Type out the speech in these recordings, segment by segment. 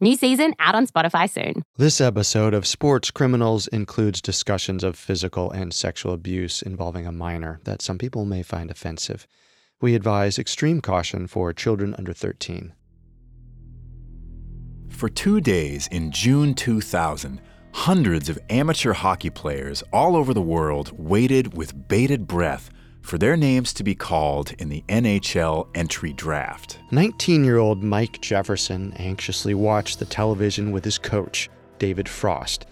New season out on Spotify soon. This episode of Sports Criminals includes discussions of physical and sexual abuse involving a minor that some people may find offensive. We advise extreme caution for children under 13. For two days in June 2000, hundreds of amateur hockey players all over the world waited with bated breath for their names to be called in the NHL entry draft. 19 year old Mike Jefferson anxiously watched the television with his coach, David Frost.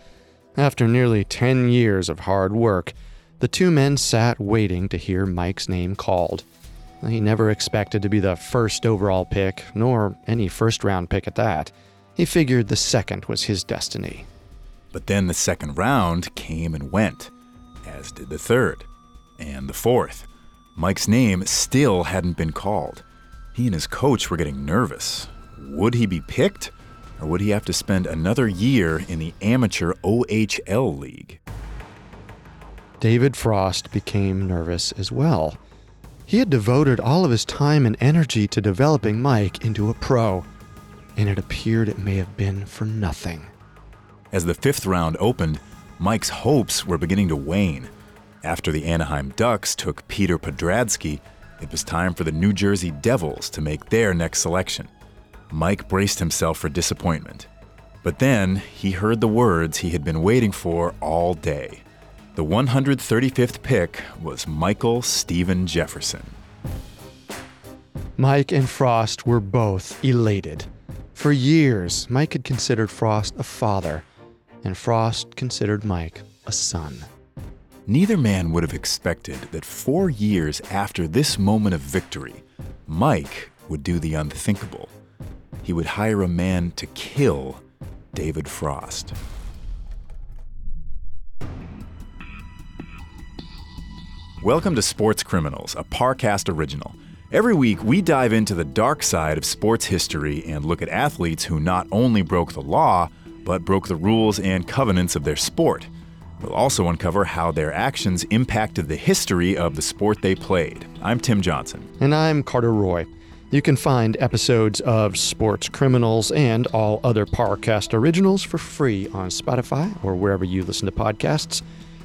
After nearly 10 years of hard work, the two men sat waiting to hear Mike's name called. He never expected to be the first overall pick, nor any first round pick at that. He figured the second was his destiny. But then the second round came and went, as did the third and the fourth. Mike's name still hadn't been called. He and his coach were getting nervous. Would he be picked? Or would he have to spend another year in the amateur OHL league? David Frost became nervous as well. He had devoted all of his time and energy to developing Mike into a pro, and it appeared it may have been for nothing. As the fifth round opened, Mike's hopes were beginning to wane. After the Anaheim Ducks took Peter Podhradsky, it was time for the New Jersey Devils to make their next selection. Mike braced himself for disappointment. But then he heard the words he had been waiting for all day. The 135th pick was Michael Stephen Jefferson. Mike and Frost were both elated. For years, Mike had considered Frost a father, and Frost considered Mike a son. Neither man would have expected that four years after this moment of victory, Mike would do the unthinkable. He would hire a man to kill David Frost. Welcome to Sports Criminals, a Parcast original. Every week, we dive into the dark side of sports history and look at athletes who not only broke the law, but broke the rules and covenants of their sport. We'll also uncover how their actions impacted the history of the sport they played. I'm Tim Johnson. And I'm Carter Roy. You can find episodes of Sports Criminals and all other Parcast originals for free on Spotify or wherever you listen to podcasts.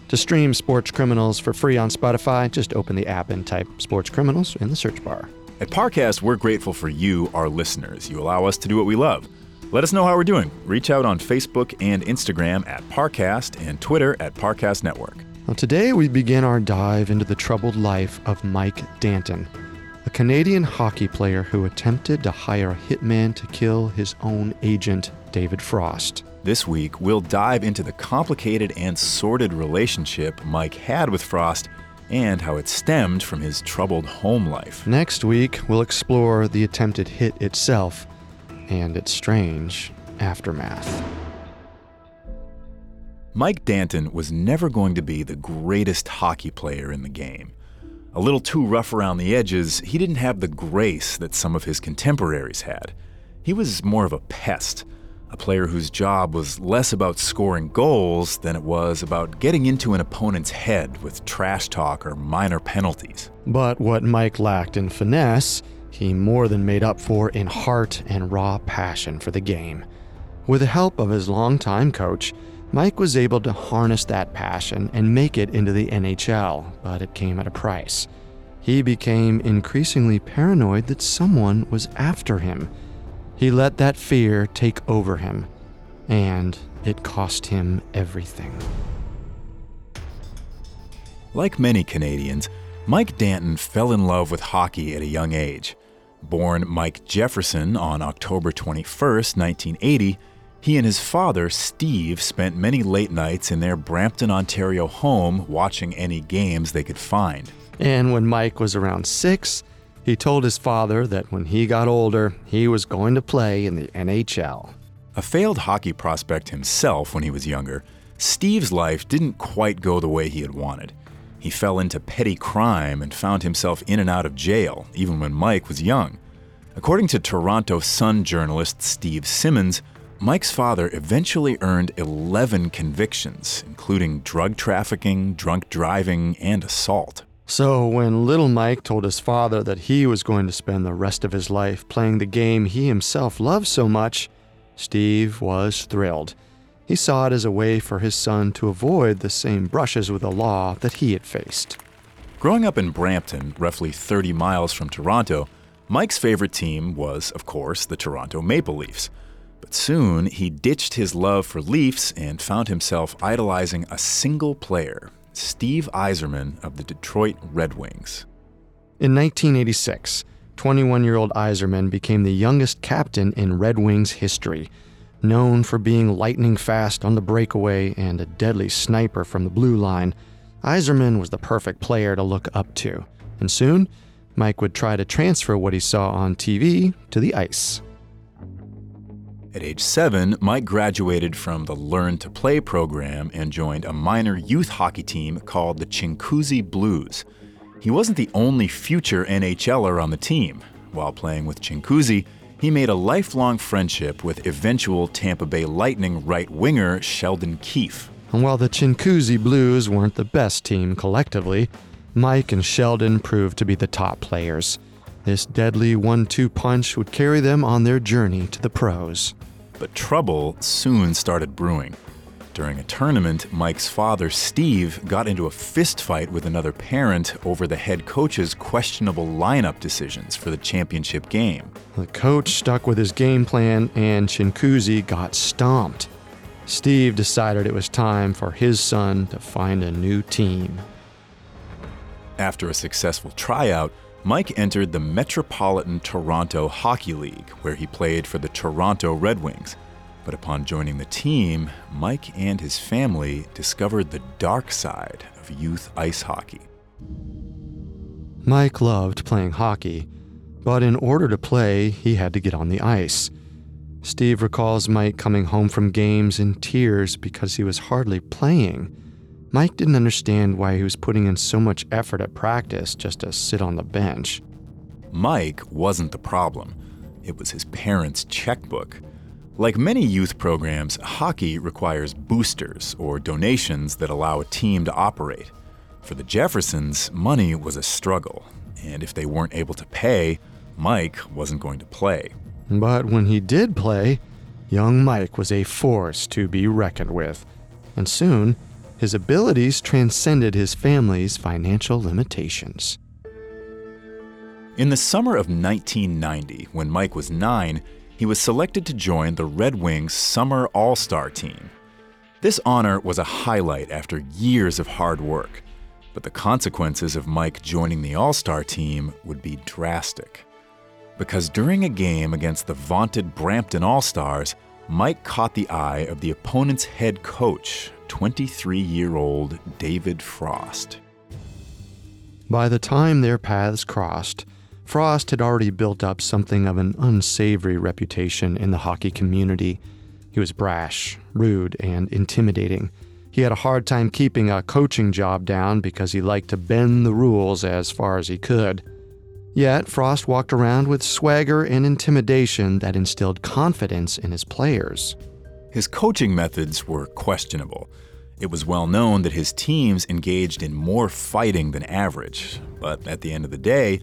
To stream Sports Criminals for free on Spotify, just open the app and type Sports Criminals in the search bar. At Parcast, we're grateful for you, our listeners. You allow us to do what we love. Let us know how we're doing. Reach out on Facebook and Instagram at Parcast and Twitter at Parcast Network. Well, today we begin our dive into the troubled life of Mike Danton, a Canadian hockey player who attempted to hire a hitman to kill his own agent, David Frost. This week, we'll dive into the complicated and sordid relationship Mike had with Frost and how it stemmed from his troubled home life. Next week, we'll explore the attempted hit itself and its strange aftermath. Mike Danton was never going to be the greatest hockey player in the game. A little too rough around the edges, he didn't have the grace that some of his contemporaries had. He was more of a pest, a player whose job was less about scoring goals than it was about getting into an opponent's head with trash talk or minor penalties. But what Mike lacked in finesse, he more than made up for in heart and raw passion for the game. With the help of his longtime coach, Mike was able to harness that passion and make it into the NHL, but it came at a price. He became increasingly paranoid that someone was after him. He let that fear take over him, and it cost him everything. Like many Canadians, Mike Danton fell in love with hockey at a young age. Born Mike Jefferson on October 21, 1980, he and his father, Steve, spent many late nights in their Brampton, Ontario home watching any games they could find. And when Mike was around six, he told his father that when he got older, he was going to play in the NHL. A failed hockey prospect himself when he was younger, Steve's life didn't quite go the way he had wanted. He fell into petty crime and found himself in and out of jail, even when Mike was young. According to Toronto Sun journalist Steve Simmons, Mike's father eventually earned 11 convictions, including drug trafficking, drunk driving, and assault. So, when little Mike told his father that he was going to spend the rest of his life playing the game he himself loved so much, Steve was thrilled. He saw it as a way for his son to avoid the same brushes with the law that he had faced. Growing up in Brampton, roughly 30 miles from Toronto, Mike's favorite team was, of course, the Toronto Maple Leafs. But soon he ditched his love for Leafs and found himself idolizing a single player, Steve Yzerman of the Detroit Red Wings. In 1986, 21 year old Yzerman became the youngest captain in Red Wings history. Known for being lightning fast on the breakaway and a deadly sniper from the blue line, Yzerman was the perfect player to look up to. And soon, Mike would try to transfer what he saw on TV to the ice. At age seven, Mike graduated from the Learn to Play program and joined a minor youth hockey team called the Chinguacousy Blues. He wasn't the only future NHLer on the team. While playing with Chinguacousy, he made a lifelong friendship with eventual Tampa Bay Lightning right winger Sheldon Keefe. And while the Chinguacousy Blues weren't the best team collectively, Mike and Sheldon proved to be the top players. This deadly one two punch would carry them on their journey to the pros. But trouble soon started brewing. During a tournament, Mike's father, Steve, got into a fistfight with another parent over the head coach's questionable lineup decisions for the championship game. The coach stuck with his game plan, and Chinguacousy got stomped. Steve decided it was time for his son to find a new team. After a successful tryout, Mike entered the Metropolitan Toronto Hockey League, where he played for the Toronto Red Wings. But upon joining the team, Mike and his family discovered the dark side of youth ice hockey. Mike loved playing hockey, but in order to play, he had to get on the ice. Steve recalls Mike coming home from games in tears because he was hardly playing. Mike didn't understand why he was putting in so much effort at practice just to sit on the bench. Mike wasn't the problem, it was his parents' checkbook. Like many youth programs, hockey requires boosters or donations that allow a team to operate. For the Jeffersons, money was a struggle, and if they weren't able to pay, Mike wasn't going to play. But when he did play, young Mike was a force to be reckoned with. And soon, his abilities transcended his family's financial limitations. In the summer of 1990, when Mike was nine, he was selected to join the Red Wings Summer All Star team. This honor was a highlight after years of hard work, but the consequences of Mike joining the All Star team would be drastic. Because during a game against the vaunted Brampton All Stars, Mike caught the eye of the opponent's head coach, 23 year old David Frost. By the time their paths crossed, Frost had already built up something of an unsavory reputation in the hockey community. He was brash, rude, and intimidating. He had a hard time keeping a coaching job down because he liked to bend the rules as far as he could. Yet, Frost walked around with swagger and intimidation that instilled confidence in his players. His coaching methods were questionable. It was well known that his teams engaged in more fighting than average, but at the end of the day,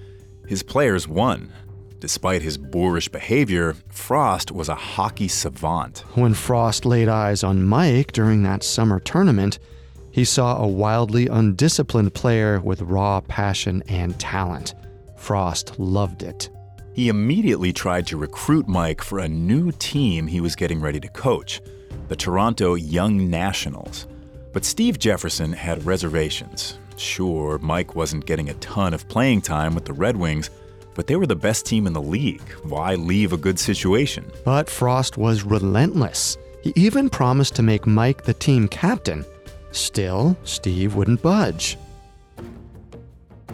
his players won. Despite his boorish behavior, Frost was a hockey savant. When Frost laid eyes on Mike during that summer tournament, he saw a wildly undisciplined player with raw passion and talent. Frost loved it. He immediately tried to recruit Mike for a new team he was getting ready to coach, the Toronto Young Nationals. But Steve Jefferson had reservations. Sure, Mike wasn't getting a ton of playing time with the Red Wings, but they were the best team in the league. Why leave a good situation? But Frost was relentless. He even promised to make Mike the team captain. Still, Steve wouldn't budge.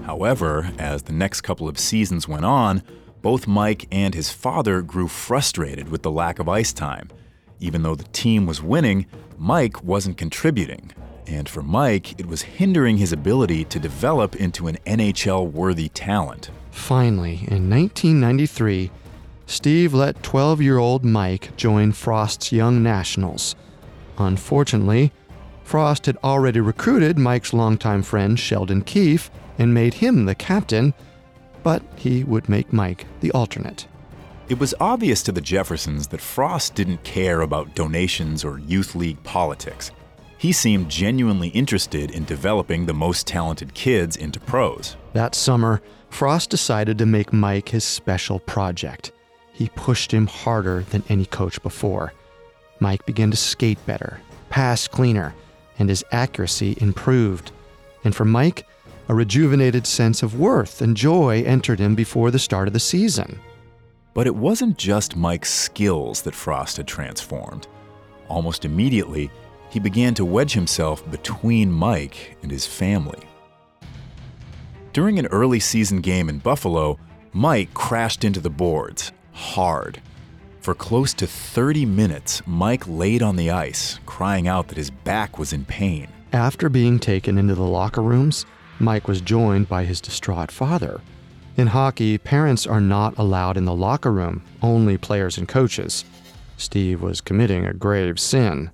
However, as the next couple of seasons went on, both Mike and his father grew frustrated with the lack of ice time. Even though the team was winning, Mike wasn't contributing. And for Mike, it was hindering his ability to develop into an NHL worthy talent. Finally, in 1993, Steve let 12 year old Mike join Frost's Young Nationals. Unfortunately, Frost had already recruited Mike's longtime friend Sheldon Keefe and made him the captain, but he would make Mike the alternate. It was obvious to the Jeffersons that Frost didn't care about donations or youth league politics. He seemed genuinely interested in developing the most talented kids into pros. That summer, Frost decided to make Mike his special project. He pushed him harder than any coach before. Mike began to skate better, pass cleaner, and his accuracy improved. And for Mike, a rejuvenated sense of worth and joy entered him before the start of the season. But it wasn't just Mike's skills that Frost had transformed. Almost immediately, he began to wedge himself between Mike and his family. During an early season game in Buffalo, Mike crashed into the boards, hard. For close to 30 minutes, Mike laid on the ice, crying out that his back was in pain. After being taken into the locker rooms, Mike was joined by his distraught father. In hockey, parents are not allowed in the locker room, only players and coaches. Steve was committing a grave sin.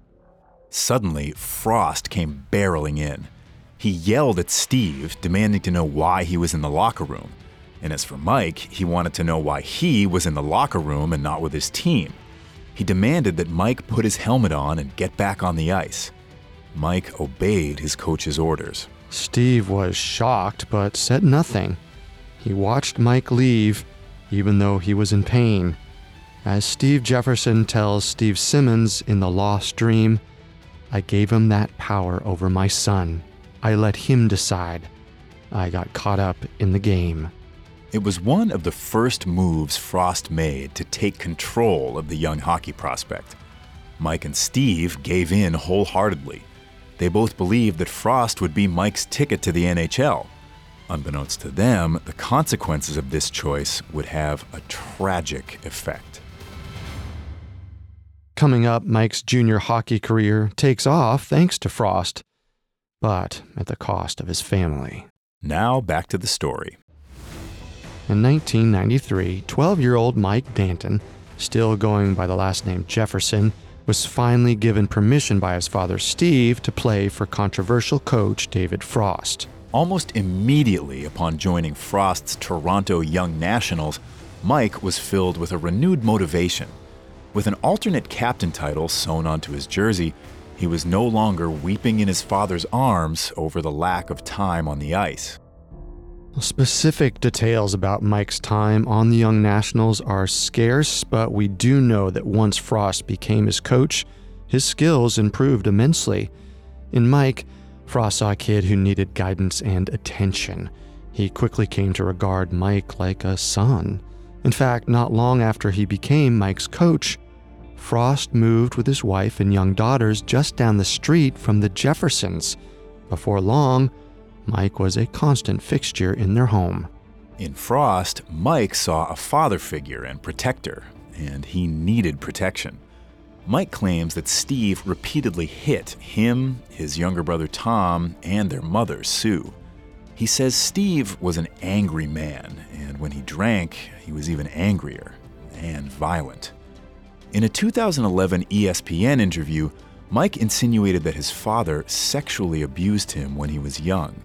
Suddenly, Frost came barreling in. He yelled at Steve, demanding to know why he was in the locker room. And as for Mike, he wanted to know why he was in the locker room and not with his team. He demanded that Mike put his helmet on and get back on the ice. Mike obeyed his coach's orders. Steve was shocked but said nothing. He watched Mike leave, even though he was in pain. As Steve Jefferson tells Steve Simmons in The Lost Dream, I gave him that power over my son. I let him decide. I got caught up in the game. It was one of the first moves Frost made to take control of the young hockey prospect. Mike and Steve gave in wholeheartedly. They both believed that Frost would be Mike's ticket to the NHL. Unbeknownst to them, the consequences of this choice would have a tragic effect. Coming up, Mike's junior hockey career takes off thanks to Frost, but at the cost of his family. Now back to the story. In 1993, 12 year old Mike Danton, still going by the last name Jefferson, was finally given permission by his father Steve to play for controversial coach David Frost. Almost immediately upon joining Frost's Toronto Young Nationals, Mike was filled with a renewed motivation. With an alternate captain title sewn onto his jersey, he was no longer weeping in his father's arms over the lack of time on the ice. Specific details about Mike's time on the Young Nationals are scarce, but we do know that once Frost became his coach, his skills improved immensely. In Mike, Frost saw a kid who needed guidance and attention. He quickly came to regard Mike like a son. In fact, not long after he became Mike's coach, Frost moved with his wife and young daughters just down the street from the Jeffersons. Before long, Mike was a constant fixture in their home. In Frost, Mike saw a father figure and protector, and he needed protection. Mike claims that Steve repeatedly hit him, his younger brother Tom, and their mother, Sue. He says Steve was an angry man, and when he drank, he was even angrier and violent. In a 2011 ESPN interview, Mike insinuated that his father sexually abused him when he was young.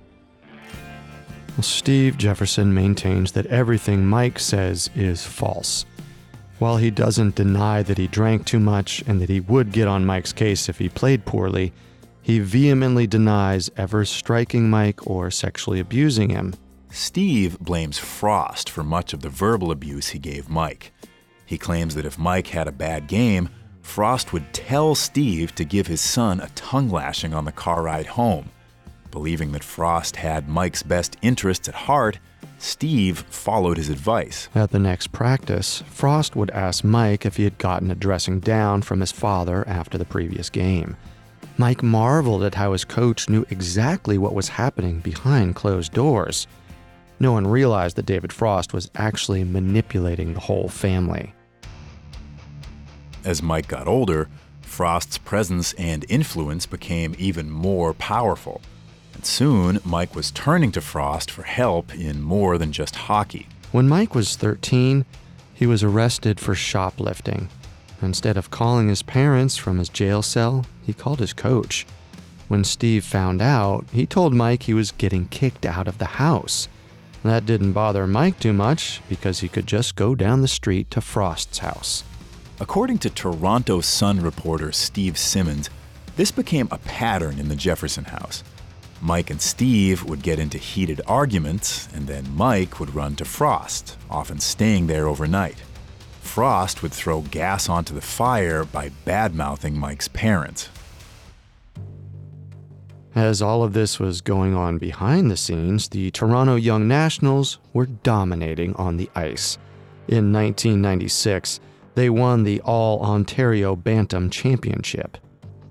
Well, Steve Jefferson maintains that everything Mike says is false. While he doesn't deny that he drank too much and that he would get on Mike's case if he played poorly, he vehemently denies ever striking Mike or sexually abusing him. Steve blames Frost for much of the verbal abuse he gave Mike. He claims that if Mike had a bad game, Frost would tell Steve to give his son a tongue lashing on the car ride home. Believing that Frost had Mike's best interests at heart, Steve followed his advice. At the next practice, Frost would ask Mike if he had gotten a dressing down from his father after the previous game. Mike marveled at how his coach knew exactly what was happening behind closed doors. No one realized that David Frost was actually manipulating the whole family. As Mike got older, Frost's presence and influence became even more powerful. And soon, Mike was turning to Frost for help in more than just hockey. When Mike was 13, he was arrested for shoplifting. Instead of calling his parents from his jail cell, he called his coach. When Steve found out, he told Mike he was getting kicked out of the house. That didn't bother Mike too much because he could just go down the street to Frost's house. According to Toronto Sun reporter Steve Simmons, this became a pattern in the Jefferson house. Mike and Steve would get into heated arguments, and then Mike would run to Frost, often staying there overnight. Frost would throw gas onto the fire by bad mouthing Mike's parents. As all of this was going on behind the scenes, the Toronto Young Nationals were dominating on the ice. In 1996, they won the All Ontario Bantam Championship.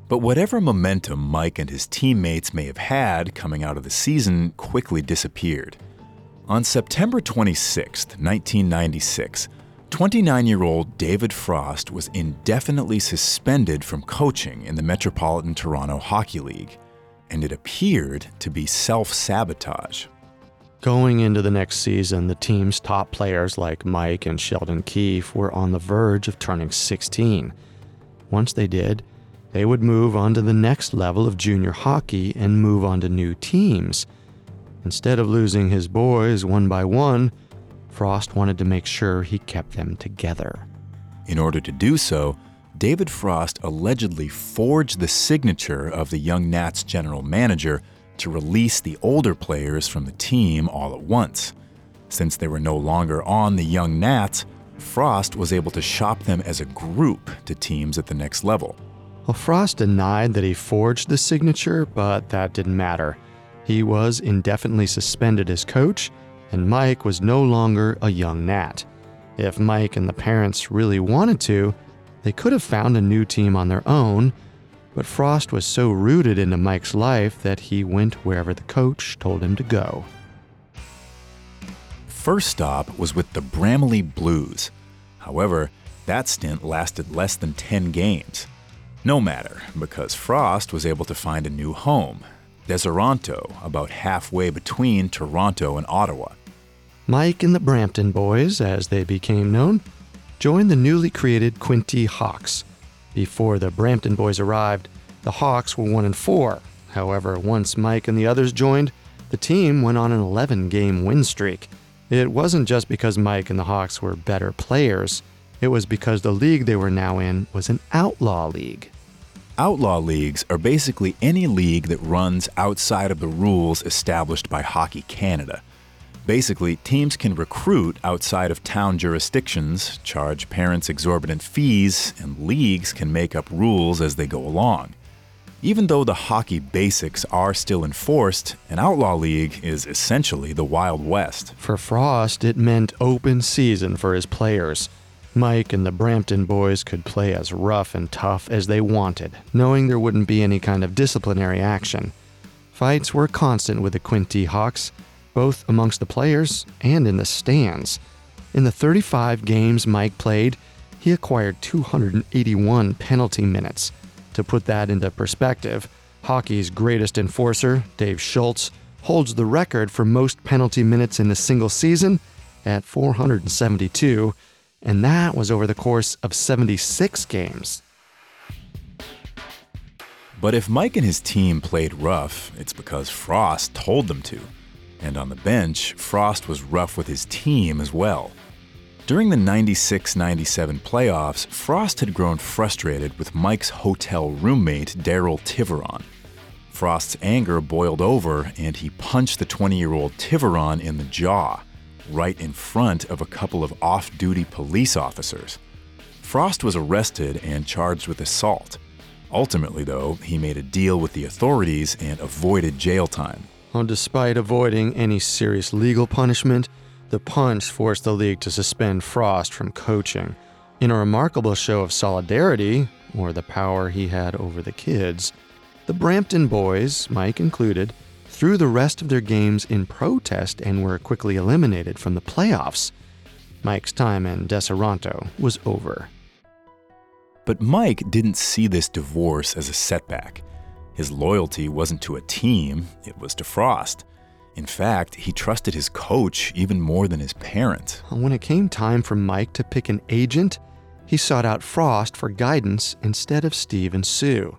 But whatever momentum Mike and his teammates may have had coming out of the season quickly disappeared. On September 26, 1996, 29 year old David Frost was indefinitely suspended from coaching in the Metropolitan Toronto Hockey League, and it appeared to be self sabotage. Going into the next season, the team's top players like Mike and Sheldon Keefe were on the verge of turning 16. Once they did, they would move on to the next level of junior hockey and move on to new teams. Instead of losing his boys one by one, Frost wanted to make sure he kept them together. In order to do so, David Frost allegedly forged the signature of the Young Nats general manager to release the older players from the team all at once. Since they were no longer on the Young Nats, Frost was able to shop them as a group to teams at the next level. Well, Frost denied that he forged the signature, but that didn't matter. He was indefinitely suspended as coach, and Mike was no longer a young Nat. If Mike and the parents really wanted to, they could have found a new team on their own, but Frost was so rooted into Mike's life that he went wherever the coach told him to go. First stop was with the Bramley Blues. However, that stint lasted less than 10 games. No matter, because Frost was able to find a new home, Deseronto, about halfway between Toronto and Ottawa. Mike and the Brampton Boys, as they became known, joined the newly created Quinte Hawks. Before the Brampton Boys arrived, the Hawks were 1 and 4. However, once Mike and the others joined, the team went on an 11 game win streak. It wasn't just because Mike and the Hawks were better players, it was because the league they were now in was an outlaw league. Outlaw leagues are basically any league that runs outside of the rules established by Hockey Canada. Basically, teams can recruit outside of town jurisdictions, charge parents exorbitant fees, and leagues can make up rules as they go along. Even though the hockey basics are still enforced, an outlaw league is essentially the Wild West. For Frost, it meant open season for his players. Mike and the Brampton boys could play as rough and tough as they wanted, knowing there wouldn't be any kind of disciplinary action. Fights were constant with the Quinte Hawks, both amongst the players and in the stands. In the 35 games Mike played, he acquired 281 penalty minutes. To put that into perspective, hockey's greatest enforcer, Dave Schultz, holds the record for most penalty minutes in a single season at 472, and that was over the course of 76 games. But if Mike and his team played rough, it's because Frost told them to. And on the bench, Frost was rough with his team as well. During the 96 97 playoffs, Frost had grown frustrated with Mike's hotel roommate, Darryl Tiveron. Frost's anger boiled over, and he punched the 20 year old Tiveron in the jaw, right in front of a couple of off duty police officers. Frost was arrested and charged with assault. Ultimately, though, he made a deal with the authorities and avoided jail time. Well, despite avoiding any serious legal punishment, the punch forced the league to suspend Frost from coaching. In a remarkable show of solidarity, or the power he had over the kids, the Brampton boys, Mike included, threw the rest of their games in protest and were quickly eliminated from the playoffs. Mike's time in Deseronto was over. But Mike didn't see this divorce as a setback. His loyalty wasn't to a team, it was to Frost. In fact, he trusted his coach even more than his parent. When it came time for Mike to pick an agent, he sought out Frost for guidance instead of Steve and Sue.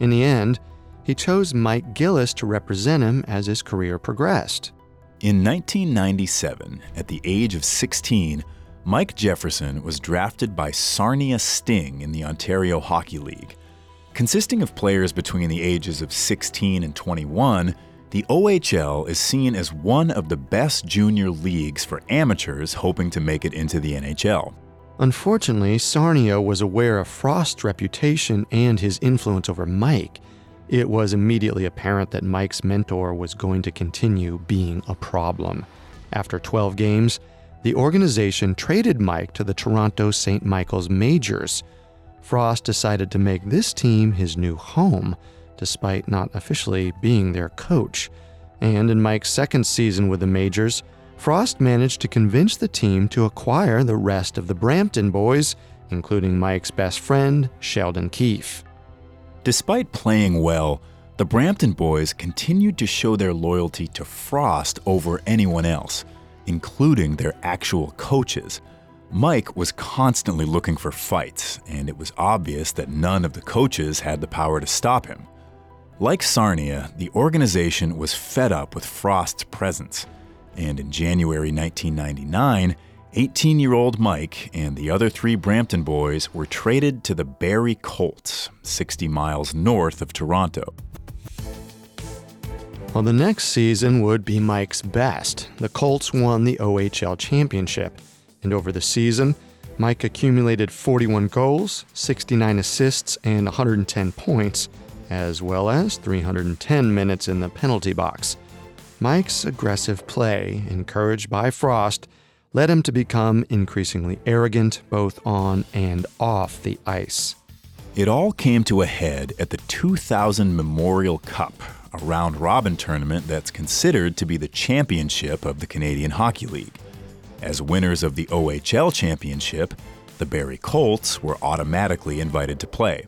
In the end, he chose Mike Gillis to represent him as his career progressed. In 1997, at the age of 16, Mike Jefferson was drafted by Sarnia Sting in the Ontario Hockey League. Consisting of players between the ages of 16 and 21, the OHL is seen as one of the best junior leagues for amateurs hoping to make it into the NHL. Unfortunately, Sarnia was aware of Frost's reputation and his influence over Mike. It was immediately apparent that Mike's mentor was going to continue being a problem. After 12 games, the organization traded Mike to the Toronto St. Michael's Majors. Frost decided to make this team his new home despite not officially being their coach. And in Mike's second season with the Majors, Frost managed to convince the team to acquire the rest of the Brampton boys, including Mike's best friend, Sheldon Keefe. Despite playing well, the Brampton boys continued to show their loyalty to Frost over anyone else, including their actual coaches. Mike was constantly looking for fights, and it was obvious that none of the coaches had the power to stop him. Like Sarnia, the organization was fed up with Frost's presence, and in January 1999, 18 year old Mike and the other three Brampton boys were traded to the Barrie Colts, 60 miles north of Toronto. Well, the next season would be Mike's best. The Colts won the OHL championship, and over the season, Mike accumulated 41 goals, 69 assists, and 110 points as well as 310 minutes in the penalty box. Mike's aggressive play, encouraged by Frost, led him to become increasingly arrogant both on and off the ice. It all came to a head at the 2000 Memorial Cup, a round robin tournament that's considered to be the championship of the Canadian Hockey League. As winners of the OHL championship, the Barrie Colts were automatically invited to play.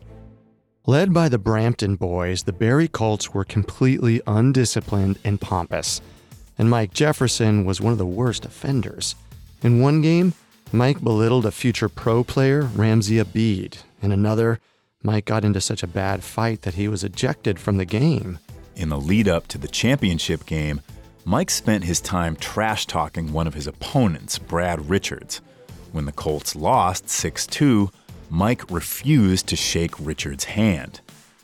Led by the Brampton boys, the Barrie Colts were completely undisciplined and pompous, and Mike Jefferson was one of the worst offenders. In one game, Mike belittled a future pro player, Ramzi Abid. In another, Mike got into such a bad fight that he was ejected from the game. In the lead up to the championship game, Mike spent his time trash talking one of his opponents, Brad Richards. When the Colts lost 6 2, Mike refused to shake Richards' hand.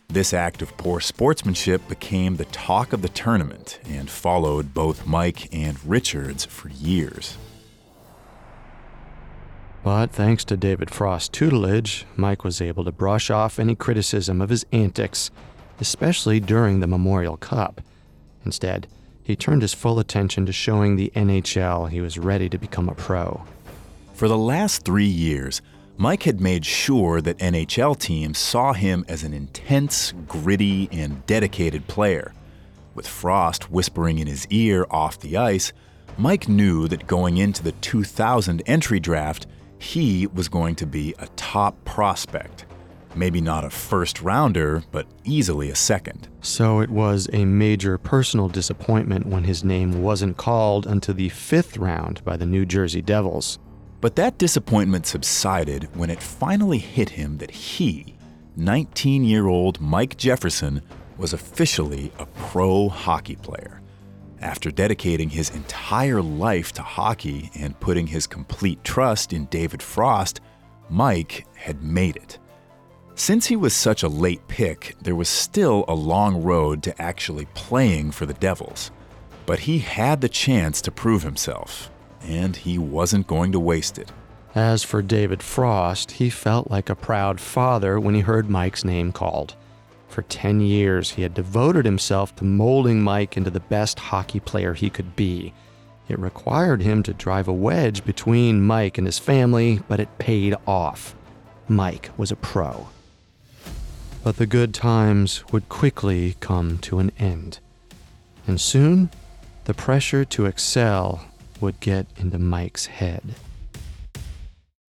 This act of poor sportsmanship became the talk of the tournament and followed both Mike and Richards for years. But thanks to David Frost's tutelage, Mike was able to brush off any criticism of his antics, especially during the Memorial Cup. Instead, he turned his full attention to showing the NHL he was ready to become a pro. For the last three years, Mike had made sure that NHL teams saw him as an intense, gritty, and dedicated player. With Frost whispering in his ear off the ice, Mike knew that going into the 2000 entry draft, he was going to be a top prospect. Maybe not a first rounder, but easily a second. So it was a major personal disappointment when his name wasn't called until the fifth round by the New Jersey Devils. But that disappointment subsided when it finally hit him that he, 19 year old Mike Jefferson, was officially a pro hockey player. After dedicating his entire life to hockey and putting his complete trust in David Frost, Mike had made it. Since he was such a late pick, there was still a long road to actually playing for the Devils. But he had the chance to prove himself, and he wasn't going to waste it. As for David Frost, he felt like a proud father when he heard Mike's name called. For 10 years, he had devoted himself to molding Mike into the best hockey player he could be. It required him to drive a wedge between Mike and his family, but it paid off. Mike was a pro. But the good times would quickly come to an end. And soon, the pressure to excel would get into Mike's head.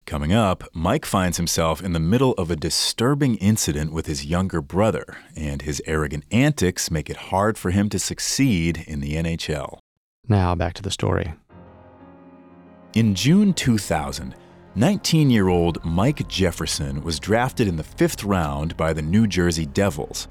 Coming up, Mike finds himself in the middle of a disturbing incident with his younger brother, and his arrogant antics make it hard for him to succeed in the NHL. Now, back to the story. In June 2000, 19 year old Mike Jefferson was drafted in the fifth round by the New Jersey Devils.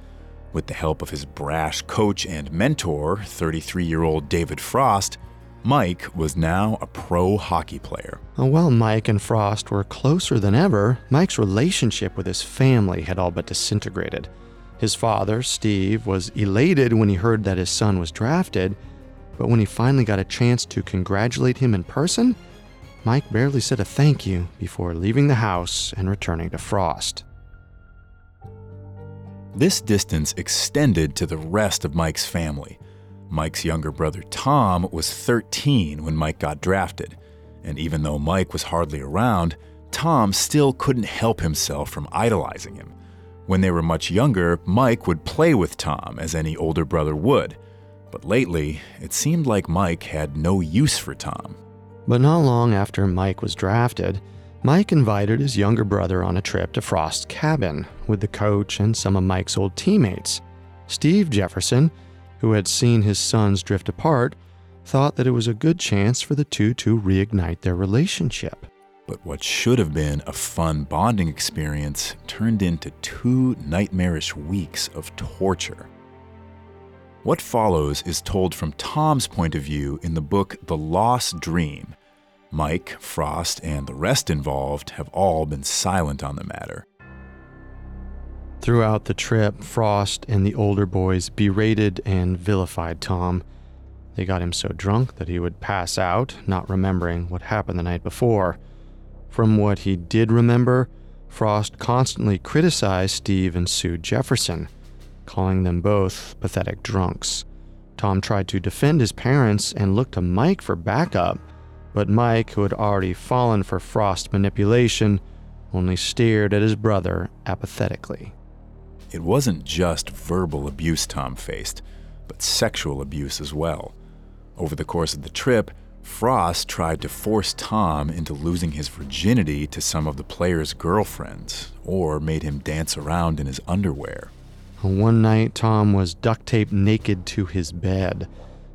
With the help of his brash coach and mentor, 33 year old David Frost, Mike was now a pro hockey player. While Mike and Frost were closer than ever, Mike's relationship with his family had all but disintegrated. His father, Steve, was elated when he heard that his son was drafted, but when he finally got a chance to congratulate him in person, Mike barely said a thank you before leaving the house and returning to Frost. This distance extended to the rest of Mike's family. Mike's younger brother Tom was 13 when Mike got drafted, and even though Mike was hardly around, Tom still couldn't help himself from idolizing him. When they were much younger, Mike would play with Tom as any older brother would. But lately, it seemed like Mike had no use for Tom. But not long after Mike was drafted, Mike invited his younger brother on a trip to Frost's cabin with the coach and some of Mike's old teammates. Steve Jefferson, who had seen his sons drift apart, thought that it was a good chance for the two to reignite their relationship. But what should have been a fun bonding experience turned into two nightmarish weeks of torture. What follows is told from Tom's point of view in the book The Lost Dream. Mike, Frost, and the rest involved have all been silent on the matter. Throughout the trip, Frost and the older boys berated and vilified Tom. They got him so drunk that he would pass out, not remembering what happened the night before. From what he did remember, Frost constantly criticized Steve and Sue Jefferson, calling them both pathetic drunks. Tom tried to defend his parents and looked to Mike for backup, but Mike, who had already fallen for Frost manipulation, only stared at his brother apathetically. It wasn't just verbal abuse Tom faced, but sexual abuse as well. Over the course of the trip, Frost tried to force Tom into losing his virginity to some of the players' girlfriends, or made him dance around in his underwear. One night, Tom was duct taped naked to his bed.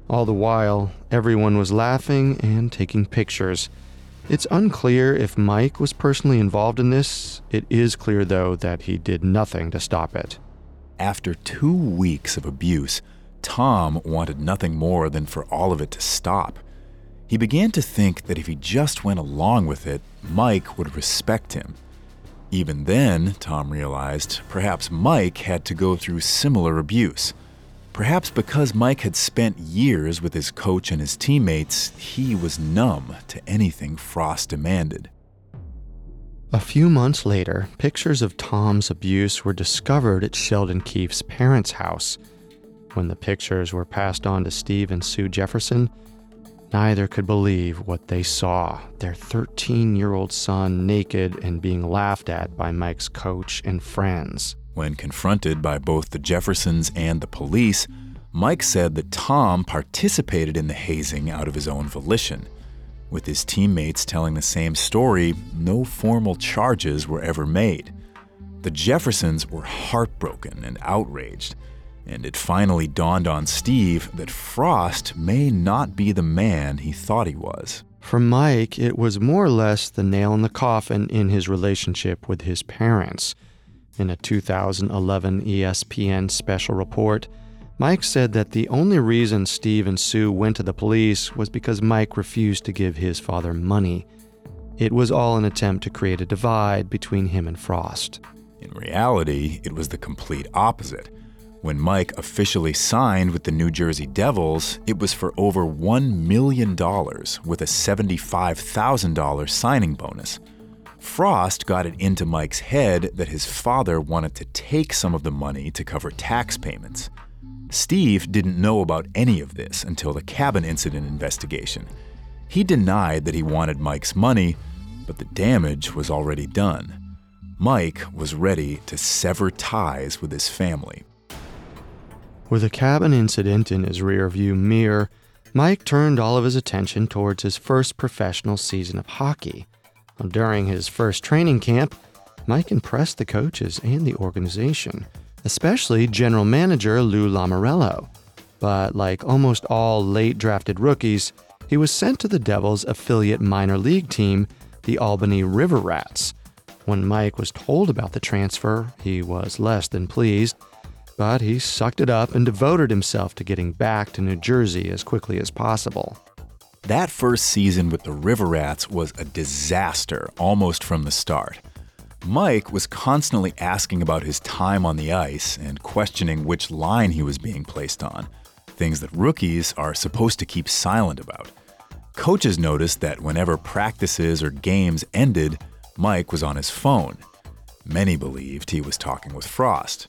All the while, everyone was laughing and taking pictures. It's unclear if Mike was personally involved in this. It is clear, though, that he did nothing to stop it. After two weeks of abuse, Tom wanted nothing more than for all of it to stop. He began to think that if he just went along with it, Mike would respect him. Even then, Tom realized, perhaps Mike had to go through similar abuse. Perhaps because Mike had spent years with his coach and his teammates, he was numb to anything Frost demanded. A few months later, pictures of Tom's abuse were discovered at Sheldon Keefe's parents' house. When the pictures were passed on to Steve and Sue Jefferson, neither could believe what they saw their 13 year old son naked and being laughed at by Mike's coach and friends. When confronted by both the Jeffersons and the police, Mike said that Tom participated in the hazing out of his own volition. With his teammates telling the same story, no formal charges were ever made. The Jeffersons were heartbroken and outraged, and it finally dawned on Steve that Frost may not be the man he thought he was. For Mike, it was more or less the nail in the coffin in his relationship with his parents. In a 2011 ESPN special report, Mike said that the only reason Steve and Sue went to the police was because Mike refused to give his father money. It was all an attempt to create a divide between him and Frost. In reality, it was the complete opposite. When Mike officially signed with the New Jersey Devils, it was for over $1 million with a $75,000 signing bonus. Frost got it into Mike's head that his father wanted to take some of the money to cover tax payments. Steve didn't know about any of this until the cabin incident investigation. He denied that he wanted Mike's money, but the damage was already done. Mike was ready to sever ties with his family. With the cabin incident in his rearview mirror, Mike turned all of his attention towards his first professional season of hockey. During his first training camp, Mike impressed the coaches and the organization, especially general manager Lou Lamoriello. But like almost all late drafted rookies, he was sent to the Devils' affiliate minor league team, the Albany River Rats. When Mike was told about the transfer, he was less than pleased but he sucked it up and devoted himself to getting back to New Jersey as quickly as possible. That first season with the River Rats was a disaster almost from the start. Mike was constantly asking about his time on the ice and questioning which line he was being placed on, things that rookies are supposed to keep silent about. Coaches noticed that whenever practices or games ended, Mike was on his phone. Many believed he was talking with Frost.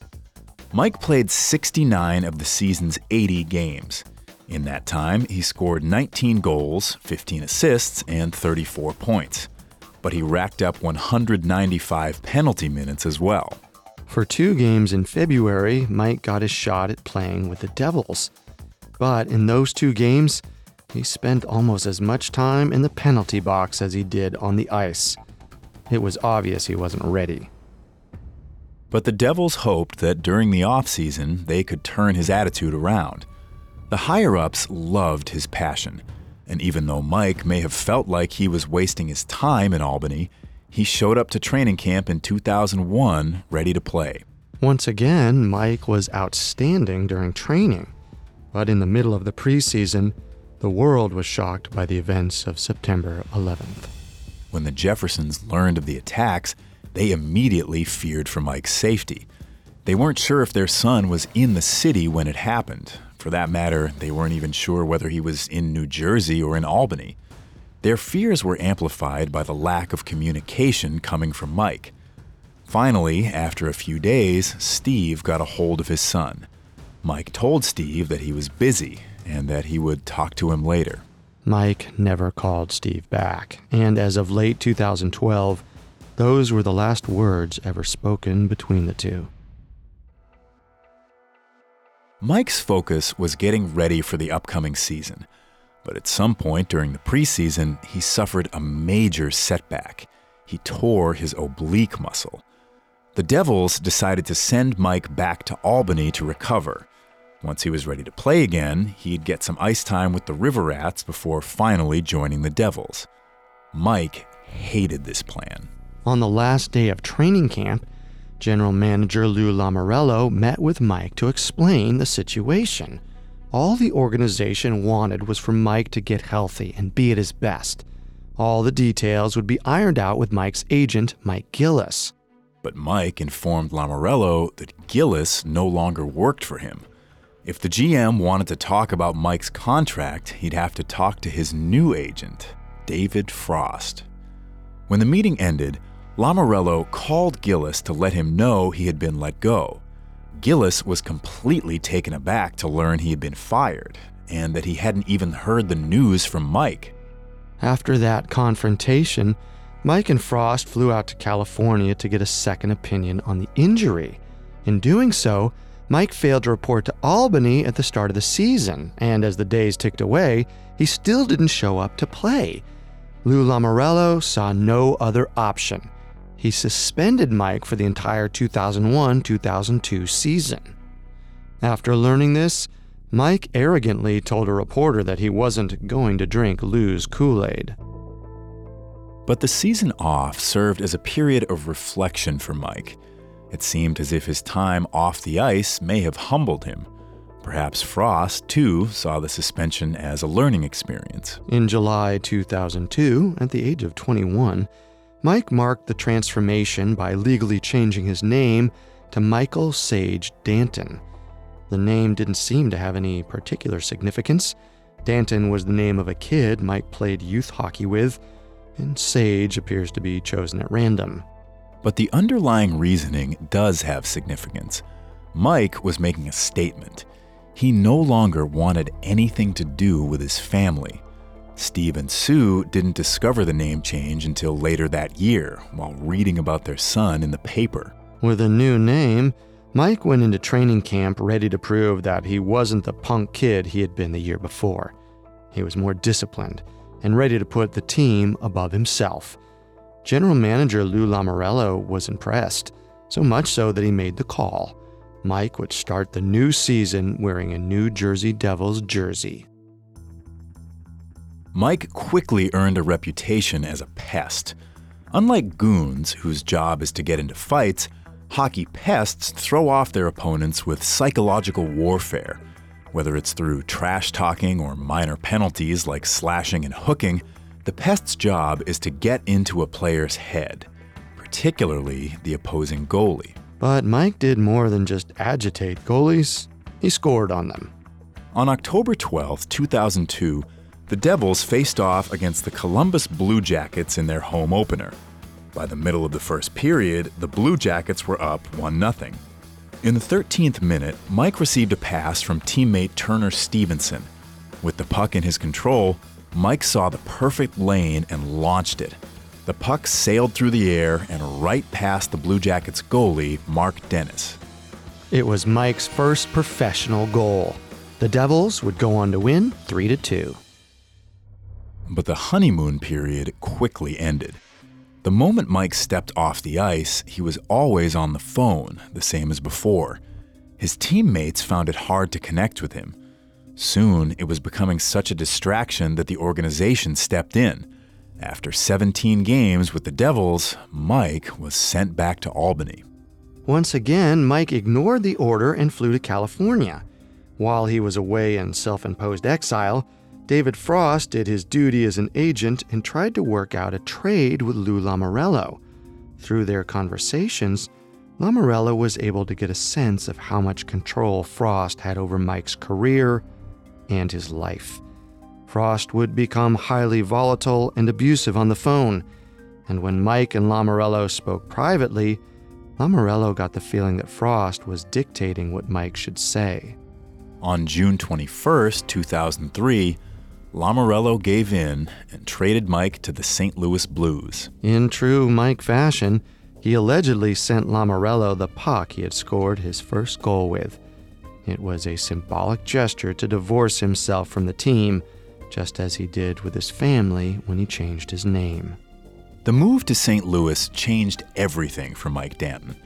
Mike played 69 of the season's 80 games. In that time, he scored 19 goals, 15 assists, and 34 points. But he racked up 195 penalty minutes as well. For two games in February, Mike got his shot at playing with the Devils. But in those two games, he spent almost as much time in the penalty box as he did on the ice. It was obvious he wasn't ready. But the Devils hoped that during the offseason they could turn his attitude around. The higher ups loved his passion, and even though Mike may have felt like he was wasting his time in Albany, he showed up to training camp in 2001 ready to play. Once again, Mike was outstanding during training. But in the middle of the preseason, the world was shocked by the events of September 11th. When the Jeffersons learned of the attacks, they immediately feared for Mike's safety. They weren't sure if their son was in the city when it happened. For that matter, they weren't even sure whether he was in New Jersey or in Albany. Their fears were amplified by the lack of communication coming from Mike. Finally, after a few days, Steve got a hold of his son. Mike told Steve that he was busy and that he would talk to him later. Mike never called Steve back, and as of late 2012, those were the last words ever spoken between the two. Mike's focus was getting ready for the upcoming season, but at some point during the preseason, he suffered a major setback. He tore his oblique muscle. The Devils decided to send Mike back to Albany to recover. Once he was ready to play again, he'd get some ice time with the River Rats before finally joining the Devils. Mike hated this plan. On the last day of training camp, General Manager Lou Lamoriello met with Mike to explain the situation. All the organization wanted was for Mike to get healthy and be at his best. All the details would be ironed out with Mike's agent, Mike Gillis. But Mike informed Lamoriello that Gillis no longer worked for him. If the GM wanted to talk about Mike's contract, he'd have to talk to his new agent, David Frost. When the meeting ended, Lamoriello called Gillis to let him know he had been let go. Gillis was completely taken aback to learn he had been fired and that he hadn't even heard the news from Mike. After that confrontation, Mike and Frost flew out to California to get a second opinion on the injury. In doing so, Mike failed to report to Albany at the start of the season, and as the days ticked away, he still didn't show up to play. Lou Lamoriello saw no other option he suspended Mike for the entire 2001 2002 season. After learning this, Mike arrogantly told a reporter that he wasn't going to drink Lou's Kool Aid. But the season off served as a period of reflection for Mike. It seemed as if his time off the ice may have humbled him. Perhaps Frost, too, saw the suspension as a learning experience. In July 2002, at the age of 21, Mike marked the transformation by legally changing his name to Michael Sage Danton. The name didn't seem to have any particular significance. Danton was the name of a kid Mike played youth hockey with, and Sage appears to be chosen at random. But the underlying reasoning does have significance. Mike was making a statement. He no longer wanted anything to do with his family. Steve and Sue didn't discover the name change until later that year while reading about their son in the paper. With a new name, Mike went into training camp ready to prove that he wasn't the punk kid he had been the year before. He was more disciplined and ready to put the team above himself. General manager Lou Lamoriello was impressed, so much so that he made the call. Mike would start the new season wearing a New Jersey Devils jersey. Mike quickly earned a reputation as a pest. Unlike goons, whose job is to get into fights, hockey pests throw off their opponents with psychological warfare. Whether it's through trash talking or minor penalties like slashing and hooking, the pest's job is to get into a player's head, particularly the opposing goalie. But Mike did more than just agitate goalies, he scored on them. On October 12, 2002, the Devils faced off against the Columbus Blue Jackets in their home opener. By the middle of the first period, the Blue Jackets were up 1 0. In the 13th minute, Mike received a pass from teammate Turner Stevenson. With the puck in his control, Mike saw the perfect lane and launched it. The puck sailed through the air and right past the Blue Jackets goalie, Marc Denis. It was Mike's first professional goal. The Devils would go on to win 3 2. But the honeymoon period quickly ended. The moment Mike stepped off the ice, he was always on the phone, the same as before. His teammates found it hard to connect with him. Soon, it was becoming such a distraction that the organization stepped in. After 17 games with the Devils, Mike was sent back to Albany. Once again, Mike ignored the order and flew to California. While he was away in self imposed exile, David Frost did his duty as an agent and tried to work out a trade with Lou Lamoriello. Through their conversations, Lamoriello was able to get a sense of how much control Frost had over Mike's career and his life. Frost would become highly volatile and abusive on the phone, and when Mike and Lamoriello spoke privately, Lamoriello got the feeling that Frost was dictating what Mike should say. On June 21, 2003, Lamoriello gave in and traded Mike to the St. Louis Blues. In true Mike fashion, he allegedly sent Lamoriello the puck he had scored his first goal with. It was a symbolic gesture to divorce himself from the team, just as he did with his family when he changed his name. The move to St. Louis changed everything for Mike Danton.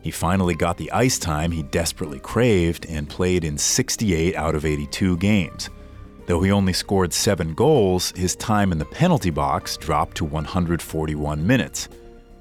He finally got the ice time he desperately craved and played in 68 out of 82 games. Though he only scored seven goals, his time in the penalty box dropped to 141 minutes.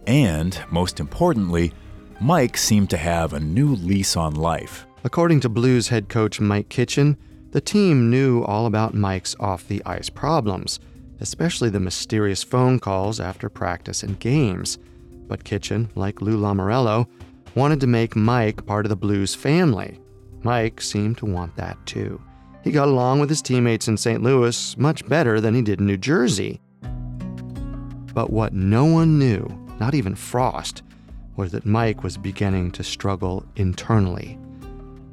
And, most importantly, Mike seemed to have a new lease on life. According to Blues head coach Mike Kitchen, the team knew all about Mike's off the ice problems, especially the mysterious phone calls after practice and games. But Kitchen, like Lou Lamoriello, wanted to make Mike part of the Blues family. Mike seemed to want that too. He got along with his teammates in St. Louis much better than he did in New Jersey. But what no one knew, not even Frost, was that Mike was beginning to struggle internally.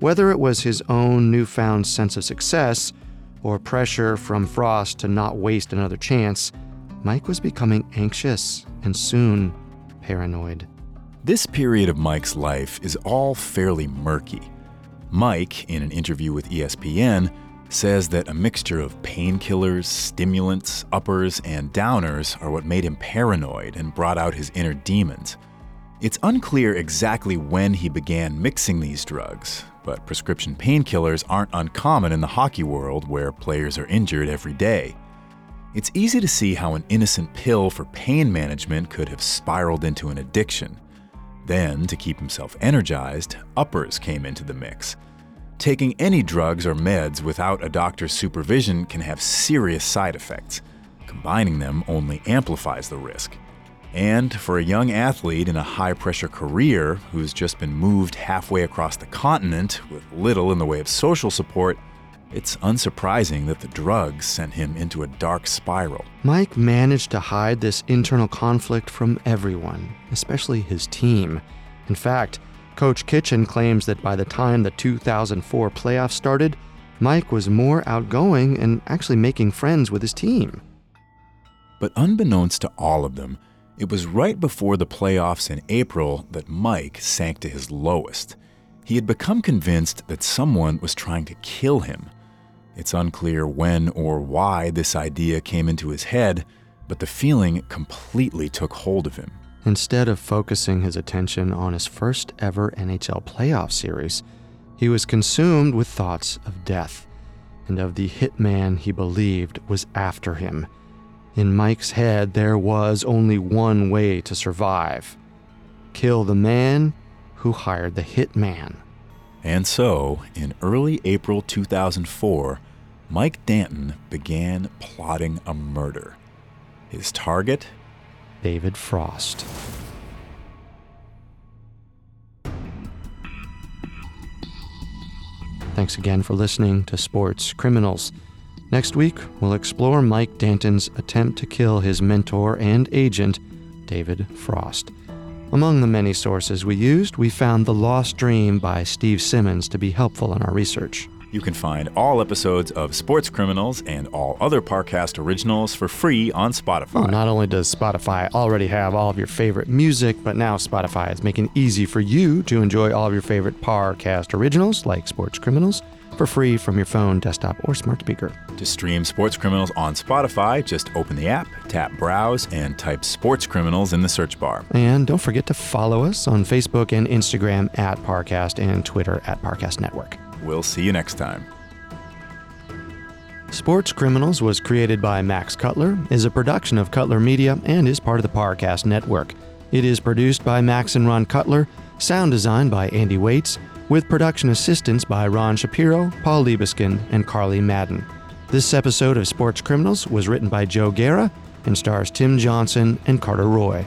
Whether it was his own newfound sense of success or pressure from Frost to not waste another chance, Mike was becoming anxious and soon paranoid. This period of Mike's life is all fairly murky. Mike, in an interview with ESPN, says that a mixture of painkillers, stimulants, uppers, and downers are what made him paranoid and brought out his inner demons. It's unclear exactly when he began mixing these drugs, but prescription painkillers aren't uncommon in the hockey world where players are injured every day. It's easy to see how an innocent pill for pain management could have spiraled into an addiction. Then, to keep himself energized, uppers came into the mix. Taking any drugs or meds without a doctor's supervision can have serious side effects. Combining them only amplifies the risk. And for a young athlete in a high pressure career who's just been moved halfway across the continent with little in the way of social support, it's unsurprising that the drugs sent him into a dark spiral. Mike managed to hide this internal conflict from everyone, especially his team. In fact, Coach Kitchen claims that by the time the 2004 playoffs started, Mike was more outgoing and actually making friends with his team. But unbeknownst to all of them, it was right before the playoffs in April that Mike sank to his lowest. He had become convinced that someone was trying to kill him. It's unclear when or why this idea came into his head, but the feeling completely took hold of him. Instead of focusing his attention on his first ever NHL playoff series, he was consumed with thoughts of death and of the hitman he believed was after him. In Mike's head, there was only one way to survive kill the man who hired the hitman. And so, in early April 2004, Mike Danton began plotting a murder. His target? David Frost. Thanks again for listening to Sports Criminals. Next week, we'll explore Mike Danton's attempt to kill his mentor and agent, David Frost. Among the many sources we used, we found The Lost Dream by Steve Simmons to be helpful in our research. You can find all episodes of Sports Criminals and all other Parcast originals for free on Spotify. Well, not only does Spotify already have all of your favorite music, but now Spotify is making it easy for you to enjoy all of your favorite Parcast originals like Sports Criminals for free from your phone, desktop, or smart speaker. To stream Sports Criminals on Spotify, just open the app, tap Browse, and type Sports Criminals in the search bar. And don't forget to follow us on Facebook and Instagram at Parcast and Twitter at Parcast Network. We'll see you next time. Sports Criminals was created by Max Cutler, is a production of Cutler Media, and is part of the Parcast Network. It is produced by Max and Ron Cutler, sound design by Andy Waits, with production assistance by Ron Shapiro, Paul Libeskind, and Carly Madden. This episode of Sports Criminals was written by Joe Guerra and stars Tim Johnson and Carter Roy.